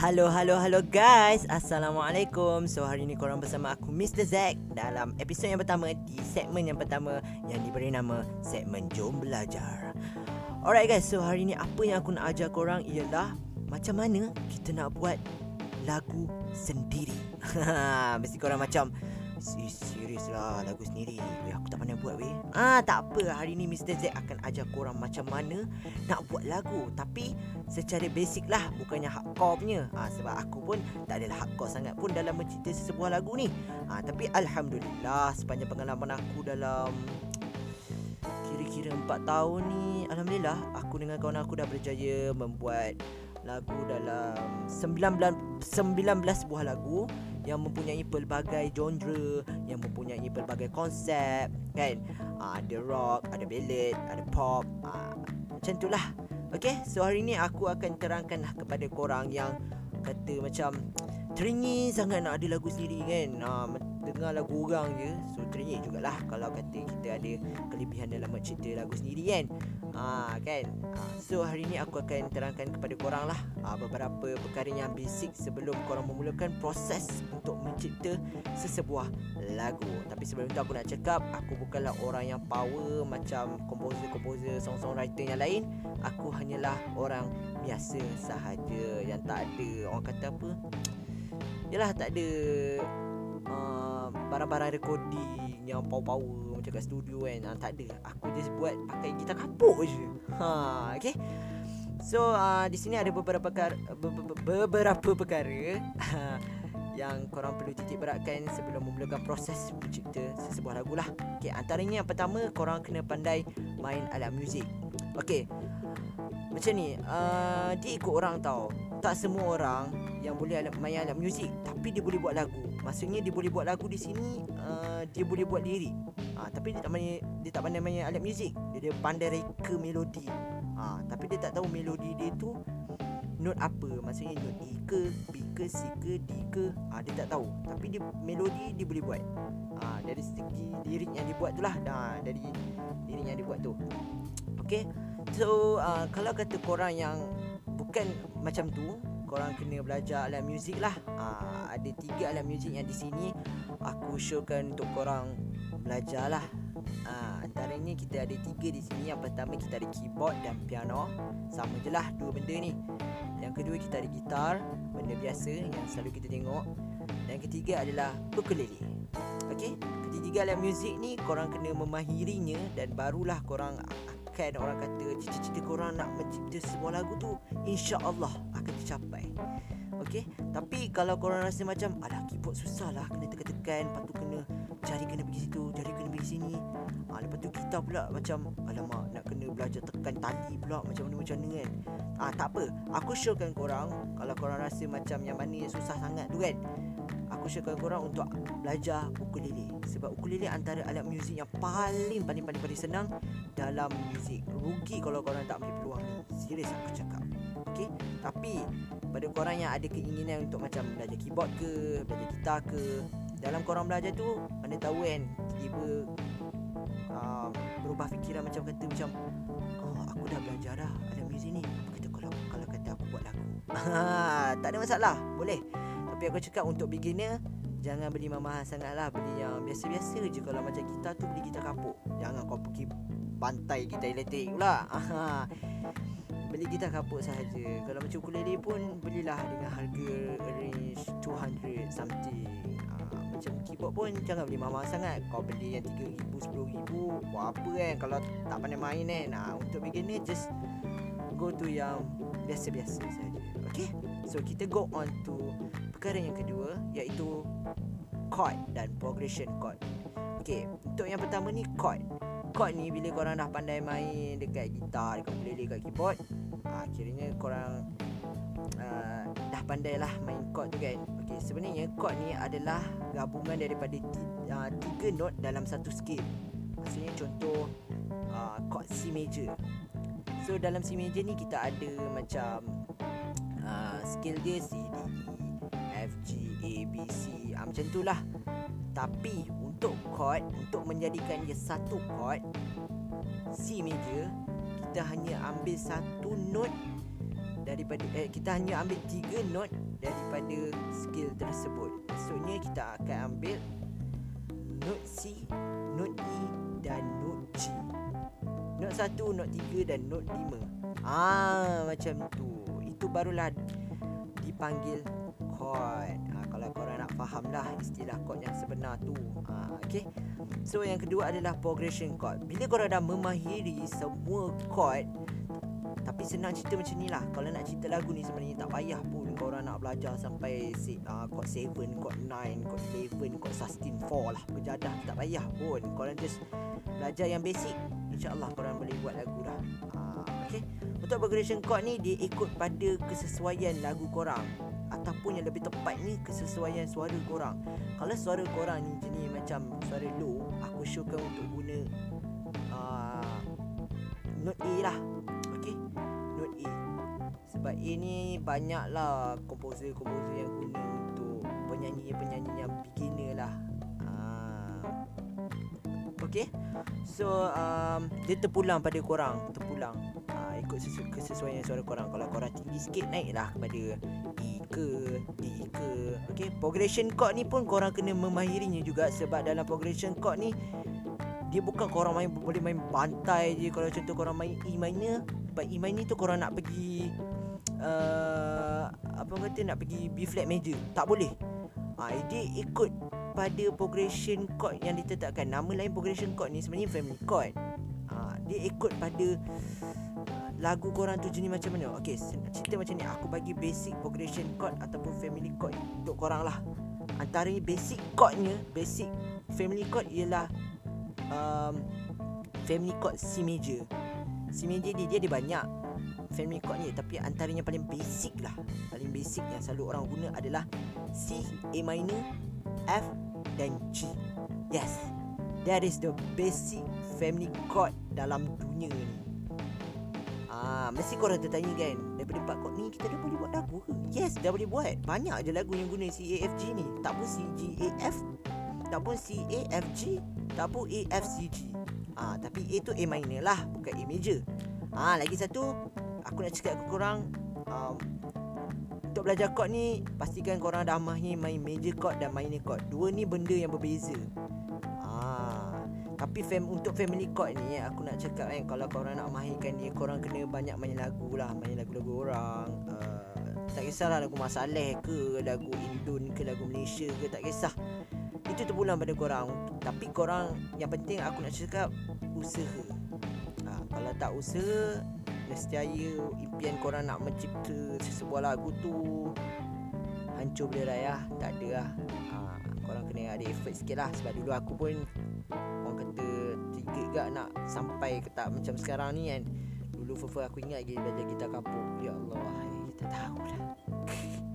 Halo, halo, halo guys. Assalamualaikum. So hari ni korang bersama aku Mr. Zack Dalam episod yang pertama Di segmen yang pertama Yang diberi nama Segmen Jom Belajar. Alright guys. So hari ni apa yang aku nak ajar korang Ialah Macam mana kita nak buat Lagu sendiri. Mesti korang macam Si serius lah lagu sendiri Weh aku tak pandai buat weh. Ah tak apa. Hari ni Mr. Z akan ajar korang macam mana Nak buat lagu. Tapi secara basic lah Bukannya hardcore punya ah, Sebab aku pun tak adalah hardcore sangat pun Dalam mencerita sebuah lagu ni. Ah, Tapi Alhamdulillah Sepanjang pengalaman aku dalam Kira-kira 4 tahun ni Alhamdulillah Aku dengan kawan aku dah berjaya membuat lagu dalam 19 19 buah lagu yang mempunyai pelbagai genre, yang mempunyai pelbagai konsep, kan? Ha, ada rock, ada ballad, ada pop, ha, macam itulah. Okay, so hari ni aku akan terangkanlah kepada korang yang kata macam teringin sangat nak ada lagu sendiri kan. Ha, dengar lagu orang je, so teringin jugalah kalau kata kita ada kelebihan dalam cerita lagu sendiri kan. Ha, kan? ha, So hari ni aku akan terangkan kepada korang lah ha, Beberapa perkara yang basic Sebelum korang memulakan proses Untuk mencipta sesebuah lagu. Tapi sebelum tu aku nak cakap Aku bukanlah orang yang power Macam komposer-komposer Song-songwriter yang lain. Aku hanyalah orang biasa sahaja Yang tak ada Orang kata apa? Yalah tak ada Barang-barang recording Yang power-power macam kat studio kan ha, Tak ada Aku just buat pakai gitar kapuk je ha, Okay So uh, di sini ada beberapa perkara beberapa perkara yang korang perlu titik beratkan sebelum memulakan proses mencipta sesebuah lagu lah. Okay, antaranya yang pertama korang kena pandai main alat muzik. Okay, macam ni, uh, dia ikut orang tau. Tak semua orang yang boleh main alat muzik tapi dia boleh buat lagu. Maksudnya dia boleh buat lagu di sini, uh, dia boleh buat lirik. Ha, tapi dia tak pandai dia tak pandai main alat muzik. Dia, dia pandai reka melodi. Ha, tapi dia tak tahu melodi dia tu note apa. Maksudnya note E ke, B ke, C ke, D ke. Ha, dia tak tahu. Tapi dia melodi dia boleh buat. Ha, dari segi lirik yang dia buat tu lah. Ha, dari lirik yang dia buat tu. Okay. So, uh, kalau kata korang yang bukan macam tu, korang kena belajar alat muzik lah. Ha, ada tiga alat muzik yang di sini aku showkan untuk korang belajarlah. Ha, antaranya kita ada tiga di sini. Yang pertama kita ada keyboard dan piano. Sama je lah dua benda ni. Yang kedua kita ada gitar, benda biasa yang selalu kita tengok. Dan ketiga adalah ukulele. Okey, ketiga alat muzik ni korang kena memahirinya dan barulah korang akan orang kata cita-cita korang nak mencipta sebuah lagu tu insya-Allah akan tercapai. Okey, tapi kalau korang rasa macam alah keyboard susah lah kena tekan-tekan, lepas tu kena Jari kena pergi situ Jari kena pergi sini. Ha, Lepas tu kita pula macam Alamak nak kena belajar tekan tali pula Macam mana macam mana kan? Ha, Tak apa. Aku showkan korang Kalau korang rasa macam yang mana yang susah sangat tu kan? Aku showkan korang untuk belajar ukulele. Sebab ukulele antara alat muzik yang paling paling paling paling senang Dalam muzik Rugi kalau korang tak ambil peluang ni. Serius aku cakap Okay Tapi pada korang yang ada keinginan untuk macam belajar keyboard ke Belajar gitar ke dalam korang belajar tu mana tahu kan tiba uh, berubah fikiran macam kata macam oh aku dah belajar dah ada muzik ni. Apa kata kalau kalau kata aku buat lagu? Tak ada masalah boleh. Tapi aku cakap untuk beginner jangan beli mahal sangat lah beli yang biasa-biasa je. Kalau macam gitar tu beli gitar kapuk. Jangan kau pergi pantai gitar elektrik pula beli gitar kapuk sahaja. Kalau macam ukulele pun belilah dengan harga range 200 something. Macam keyboard pun jangan beli mahal sangat. Kau beli yang RM3,000, RM10,000 Buat apa kan kalau tak pandai main kan nah, Untuk beginner just go to yang biasa-biasa saja. Okay? So kita go on to perkara yang kedua Iaitu chord dan progression chord. Okay untuk yang pertama ni chord. Chord ni bila korang dah pandai main dekat gitar, dekat ukulele, dekat keyboard ha, Akhirnya korang uh, dah pandai lah main chord tu kan. Okay, sebenarnya chord ni adalah gabungan daripada uh, tiga note dalam satu scale. Maksudnya contoh uh, chord C major. So dalam C major ni kita ada macam uh, scale dia C, D, E, F, G, A, B, C. Uh, Macam tu lah. Tapi untuk chord, untuk menjadikan dia satu chord C major Kita hanya ambil satu note daripada eh, kita hanya ambil tiga note daripada skill tersebut. Maksudnya kita akan ambil note C, note E dan note G. Note 1, note 3 dan note 5. Ah, macam tu. Itu barulah dipanggil chord. Faham lah istilah chord yang sebenar tu. Ha, okay. So yang kedua adalah progression chord. Bila korang dah memahiri semua chord tapi senang cerita macam ni lah. Kalau nak cerita lagu ni sebenarnya tak payah pun Korang nak belajar sampai uh, chord 7, chord 9, chord 11, chord sustain 4 lah. Berjadah tak payah pun. Korang just belajar yang basic. InsyaAllah korang boleh buat lagu dah. Uh, Okay Untuk progression chord ni dia ikut pada kesesuaian lagu korang Ataupun yang lebih tepat ni kesesuaian suara korang. Kalau suara korang ni jenis macam suara low Aku showkan untuk guna uh, Note A lah. Sebab ini banyaklah komposer-komposer yang guna untuk penyanyi-penyanyi yang beginner lah. Okay. So um, dia terpulang pada korang, terpulang. Uh, ikut sesu- kesesuaian suara korang. Kalau korang tinggi sikit naiklah kepada E ke, D ke. Okay. Progression chord ni pun korang kena memahirinya juga sebab dalam progression chord ni dia bukan korang main boleh main bantai je kalau contoh korang main E minor, sebab E minor tu korang nak pergi uh, apa kata nak pergi B flat major tak boleh ha, dia ikut pada progression chord yang ditetapkan. Nama lain progression chord ni sebenarnya family chord ha, dia ikut pada lagu korang tu jenis macam mana. Okay cerita macam ni. Aku bagi basic progression chord ataupun family chord untuk korang lah. Antara basic chordnya basic family chord ialah um, family chord C major. C major dia, dia ada banyak family chord ni. Tapi antaranya paling basic lah. Paling basic yang selalu orang guna adalah C A minor F dan yes that is the basic family chord dalam dunia ni. Ah, mesti korang tertanya kan? Daripada empat chord ni Kita dah boleh buat lagu ke? Yes, dah boleh buat. Banyak je lagu yang guna G ni. Tak pun C, G, A, F Tak pun C, A, F, G Tak pun A, F, C, G. Ah, Tapi A tu A minor lah Bukan A major. Ah, Lagi satu aku nak cakap ke korang um, untuk belajar chord ni pastikan korang dah mahir main major chord dan minor chord. Dua ni benda yang berbeza. Ha, tapi fam untuk family chord ni aku nak cakap kan kalau korang nak mahirkan dia korang kena banyak main lagu lah. Main lagu-lagu orang. Uh, tak kisahlah lagu masalah ke lagu Indon ke lagu Malaysia ke tak kisah. Itu terpulang pada korang. Tapi korang yang penting aku nak cakap usaha. Ha, kalau tak usaha nescaya impian korang nak mencipta sesebuah lagu tu hancur bila raya tak ada lah. Ha, korang kena ada effort sikit lah. Sebab dulu aku pun orang kata tiga gak nak sampai ke tak macam sekarang ni kan. Dulu fufu aku ingat lagi belajar gitar kapuk. Ya Allah kita tahu lah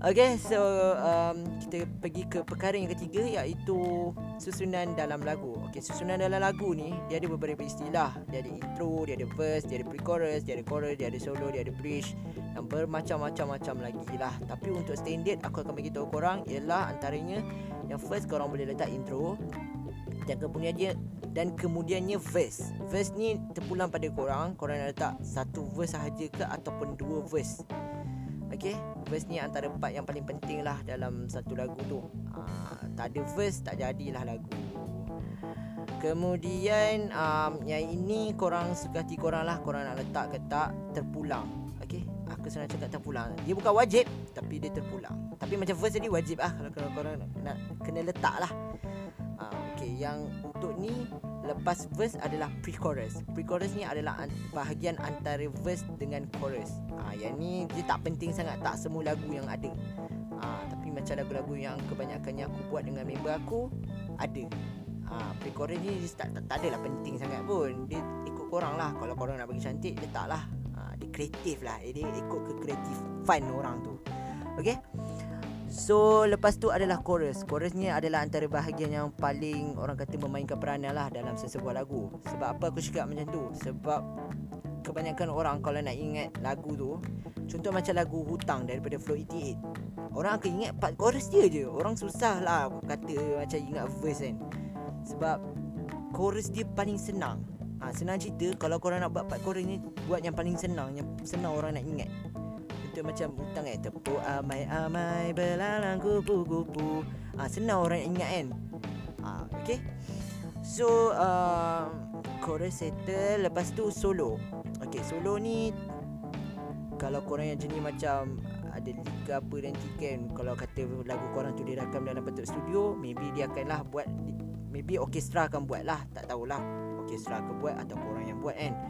Okay, so um, kita pergi ke perkara yang ketiga iaitu susunan dalam lagu. Okay, susunan dalam lagu ni dia ada beberapa istilah. Dia ada intro, dia ada verse, dia ada pre-chorus, dia ada chorus, dia ada solo, dia ada bridge dan bermacam-macam-macam lagi lah. Tapi untuk standard aku akan bagi tahu korang ialah antaranya yang first korang boleh letak intro dan kemudian dia dan kemudiannya verse. Verse ni terpulang pada korang, korang nak letak satu verse sahaja ke ataupun dua verse. Okay Verse ni antara part yang paling penting lah Dalam satu lagu tu. Uh, Tak ada verse Tak jadilah lagu. Kemudian um, Yang ini korang Suka hati korang lah Korang nak letak ke tak Terpulang. Okay Aku senang cakap terpulang. Dia bukan wajib Tapi dia terpulang. Tapi macam verse tadi wajib lah. Kalau korang nak, nak Kena letak lah. Uh, Okay Yang untuk ni lepas verse adalah pre-chorus. Pre-chorus ni adalah bahagian antara verse dengan chorus. Ha, yang ni dia tak penting sangat tak semua lagu yang ada. Ha, tapi macam lagu-lagu yang kebanyakannya aku buat dengan member aku ada. Ha, pre-chorus ni tak, tak, tak adalah penting sangat pun. Dia ikut korang lah. Kalau korang nak bagi cantik, letaklah. Ha, dia kreatif lah. Dia ikut ke kreatif fun orang tu. Okay? So lepas tu adalah chorus. Chorus ni adalah antara bahagian yang paling Orang kata memainkan peranan lah Dalam sesebuah lagu. Sebab apa aku cakap macam tu? Sebab Kebanyakan orang kalau nak ingat lagu tu Contoh macam lagu Hutang daripada Flow 88 Orang akan ingat part chorus dia je. Orang susah lah kata macam ingat verse kan. Sebab Chorus dia paling senang. Ha, Senang cerita kalau korang nak buat part chorus ni Buat yang paling senang Yang senang orang nak ingat Kita macam hutang kan Tepuk amai-amai Belalang kupu-kupu. Ha, Senang orang ingat kan? Ha, Okay So uh, Chorus settle. Lepas tu solo. Okay solo ni Kalau korang yang jenis macam Ada liga apa nanti kan Kalau kata lagu korang tu Dirakam dalam bentuk studio Maybe dia akan lah buat Maybe orkestra akan buat lah. Tak tahulah Orkestra akan buat Atau korang yang buat kan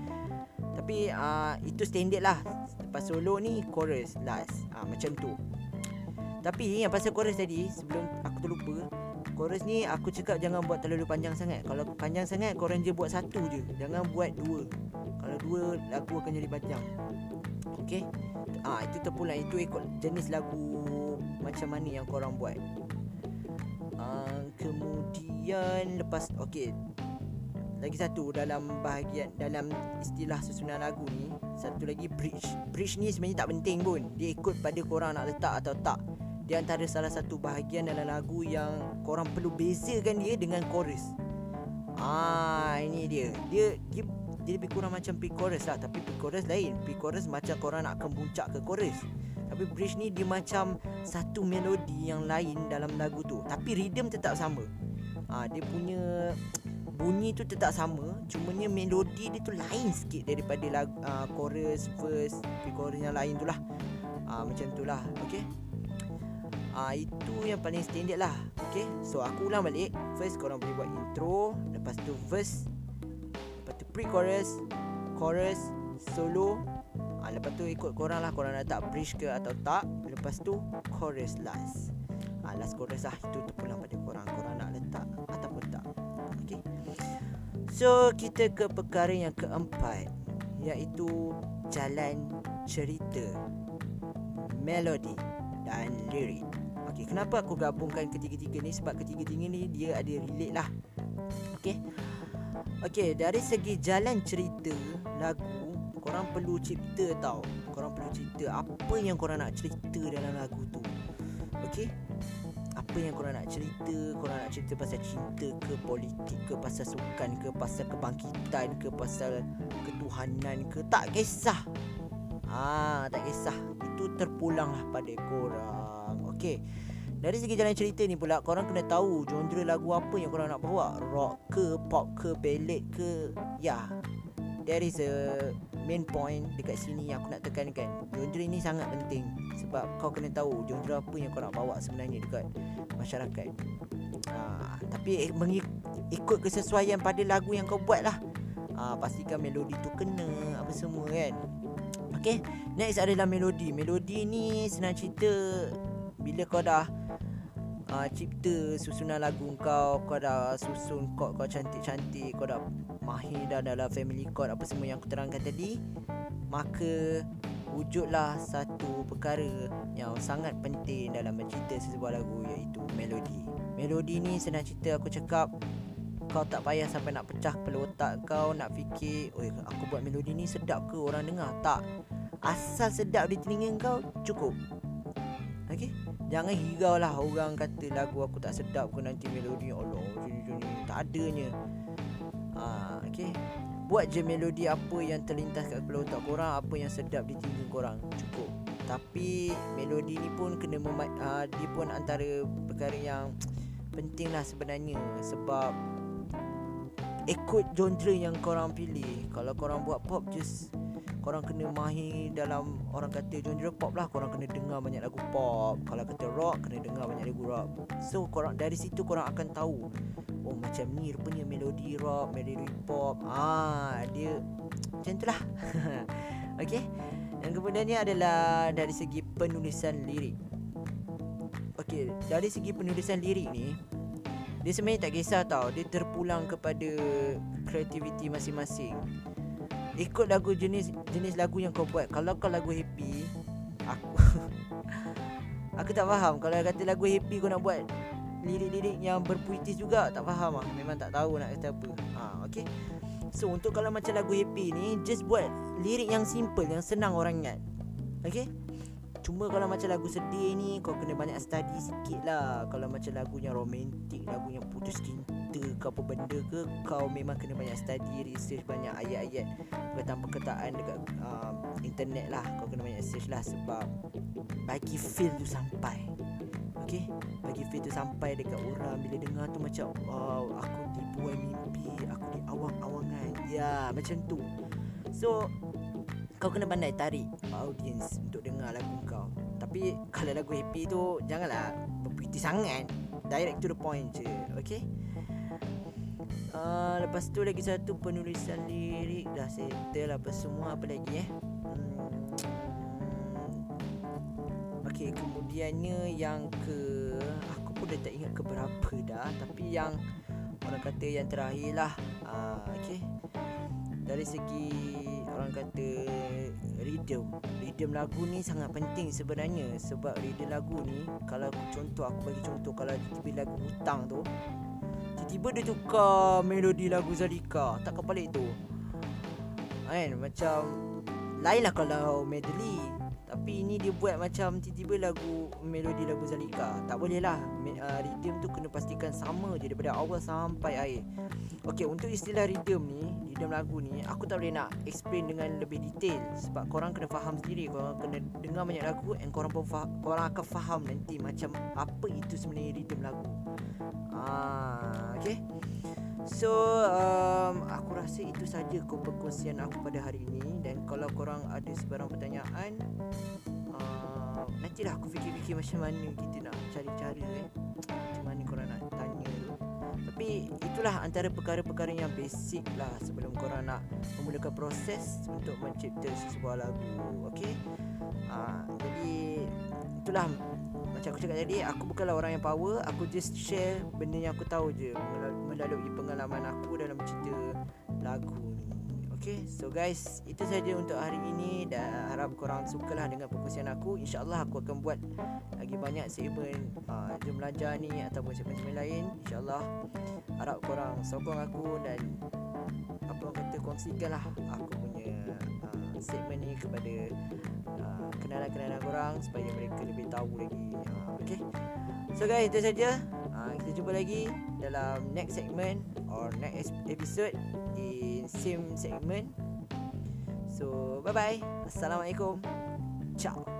tapi uh, itu standard lah. Lepas solo ni chorus last. Uh, Macam tu. Tapi yang pasal chorus tadi Sebelum aku terlupa Chorus ni aku cakap jangan buat terlalu panjang sangat. Kalau panjang sangat korang je buat satu je. Jangan buat dua. Kalau dua lagu akan jadi panjang. Okay Ah Itu terpulang. Itu ikut jenis lagu Macam mana yang korang buat. Uh, Kemudian Lepas Okay lagi satu dalam bahagian dalam istilah susunan lagu ni satu lagi bridge. Bridge ni sebenarnya tak penting pun. Dia ikut pada korang nak letak atau tak. Dia antara salah satu bahagian dalam lagu yang korang perlu bezakan dia dengan chorus. Ah ini dia. Dia dia, dia lebih kurang macam pre-chorus lah. Tapi pre-chorus lain. Pre-chorus macam korang nak kemuncak ke chorus. Tapi bridge ni dia macam satu melodi yang lain dalam lagu tu. Tapi rhythm tetap sama. Ah dia punya bunyi tu tetap sama Cumanya melodi dia tu lain sikit daripada lagu, uh, chorus, verse, pre-chorus yang lain tu lah. Uh, Macam tu lah, okay uh, Itu yang paling standard lah, okay So aku ulang balik. First korang boleh buat intro Lepas tu verse Lepas tu pre-chorus Chorus, solo. Uh, Lepas tu ikut korang lah Korang nak tak bridge ke atau tak. Lepas tu chorus last. Uh, Last chorus lah Itu tu pulang pada korang So kita ke perkara yang keempat Iaitu jalan cerita Melodi dan lirik. Okay, kenapa aku gabungkan ketiga-tiga ni? Sebab ketiga-tiga ni dia ada relate lah. Okay Okay, dari segi jalan cerita lagu Korang perlu cipta tau. Korang perlu cerita apa yang korang nak cerita dalam lagu tu. Okay apa yang korang nak cerita? Korang nak cerita pasal cinta ke Politik ke Pasal sukan ke Pasal kebangkitan ke Pasal ketuhanan ke? Tak kisah. Ah, Tak kisah. Itu terpulang lah pada korang. Okay dari segi jalan cerita ni pula Korang kena tahu genre lagu apa yang korang nak bawa. Rock ke, pop ke, ballad ke? Ya. There is a main point dekat sini yang aku nak tekankan. Genre ni sangat penting Sebab kau kena tahu genre apa yang kau nak bawa sebenarnya dekat masyarakat. Ha, Tapi ikut kesesuaian pada lagu yang kau buat lah ha, Pastikan melodi tu kena apa semua kan. Okay Next adalah melodi. Melodi ni senang cerita Bila kau dah uh, Cipta susunan lagu kau Kau dah susun chord kau cantik-cantik Kau dah mahir dah dalam family chord Apa semua yang aku terangkan tadi Maka wujudlah satu perkara yang sangat penting dalam mencipta sebuah lagu iaitu melodi. Melodi ni senang cerita aku cakap kau tak payah sampai nak pecah kepala otak kau nak fikir, "Oi, aku buat melodi ni sedap ke orang dengar?" Tak. Asal sedap di telinga kau cukup. Okey? Jangan hirau lah orang kata lagu aku tak sedap ke nanti melodi Allah, jenis-jenis tak adanya. Ah, okey. Buat je melodi apa yang terlintas kat kepala otak korang apa yang sedap di telinga korang. Cukup. Tapi melodi ni pun kena mema- uh, dia pun antara perkara yang penting lah sebenarnya. Sebab ikut genre yang korang pilih. Kalau korang buat pop just korang kena mahir dalam orang kata genre pop lah. Korang kena dengar banyak lagu pop. Kalau kata rock kena dengar banyak lagu rock. So korang dari situ korang akan tahu Oh macam ni rupanya melodi rock, melodi pop. Ah dia macam tu lah. Okay Yang kemudian ni adalah dari segi penulisan lirik. Okay dari segi penulisan lirik ni Dia sebenarnya tak kisah tau. Dia terpulang kepada kreativiti masing-masing. Ikut lagu jenis jenis lagu yang kau buat. Kalau kau lagu happy Aku Aku tak faham. Kalau kata lagu happy kau nak buat lirik-lirik yang berpuitis juga tak faham ah. Memang tak tahu nak kata apa. Ha okey. So untuk kalau macam lagu happy ni just buat lirik yang simple yang senang orang ingat. Okey? Cuma kalau macam lagu sedih ni kau kena banyak study sikit lah. Kalau macam lagu yang romantik lagu yang putus cinta ke apa benda ke kau memang kena banyak study research banyak ayat-ayat perkataan-perkataan dekat uh, internet lah. Kau kena banyak search lah sebab bagi feel tu sampai Okay Bagi feel tu sampai dekat orang Bila dengar tu macam Wow Aku dibuai mimpi Aku di awang-awangan. Ya macam tu. So Kau kena pandai tarik Audience Untuk dengar lagu kau. Tapi Kalau lagu happy tu Janganlah Berpuiti sangat. Direct to the point je Okay Uh, lepas tu lagi satu penulisan lirik. Dah settle apa semua apa lagi eh Okey, kemudiannya yang ke aku pun dah tak ingat ke berapa dah, tapi yang orang kata yang terakhir lah. Uh, okey. Dari segi orang kata rhythm. Rhythm lagu ni sangat penting sebenarnya sebab rhythm lagu ni kalau contoh aku bagi contoh kalau tiba lagu hutang tu tiba-tiba dia tukar melodi lagu Zalika tak kepala itu kan macam lain lah kalau medley tapi ini dia buat macam tiba-tiba lagu melodi lagu Zalika. Tak boleh lah. Uh, rhythm tu kena pastikan sama je daripada awal sampai akhir. Okey, untuk istilah rhythm ni, rhythm lagu ni, aku tak boleh nak explain dengan lebih detail sebab korang kena faham sendiri. Korang kena dengar banyak lagu and korang pun fa- korang akan faham nanti macam apa itu sebenarnya rhythm lagu. Ah, okey. So um, Aku rasa itu saja Perkongsian aku pada hari ini. Dan kalau korang ada sebarang pertanyaan uh, Nantilah aku fikir-fikir Macam mana kita nak cari cara eh. Macam mana korang nak tanya tu. Tapi itulah antara perkara-perkara yang basic lah Sebelum korang nak memulakan proses Untuk mencipta sebuah lagu Okay uh, Jadi Itulah macam aku cakap tadi Aku bukanlah orang yang power. Aku just share Benda yang aku tahu je Melalui pengalaman aku Dalam cerita Lagu ni. Okay So guys Itu saja untuk hari ini. Dan harap korang sukalah Dengan perkongsian aku. InsyaAllah aku akan buat Lagi banyak segmen uh, Jom belajar ni Ataupun segmen-segmen lain. InsyaAllah Harap korang sokong aku Dan Apa orang kata Kongsikan lah Aku punya uh, Segmen ni kepada uh, Kenalan-kenalan korang Supaya mereka lebih tahu lagi. Okay. So guys itu saja uh, Kita jumpa lagi Dalam next segment Or next episode In same segment. So bye bye Assalamualaikum. Ciao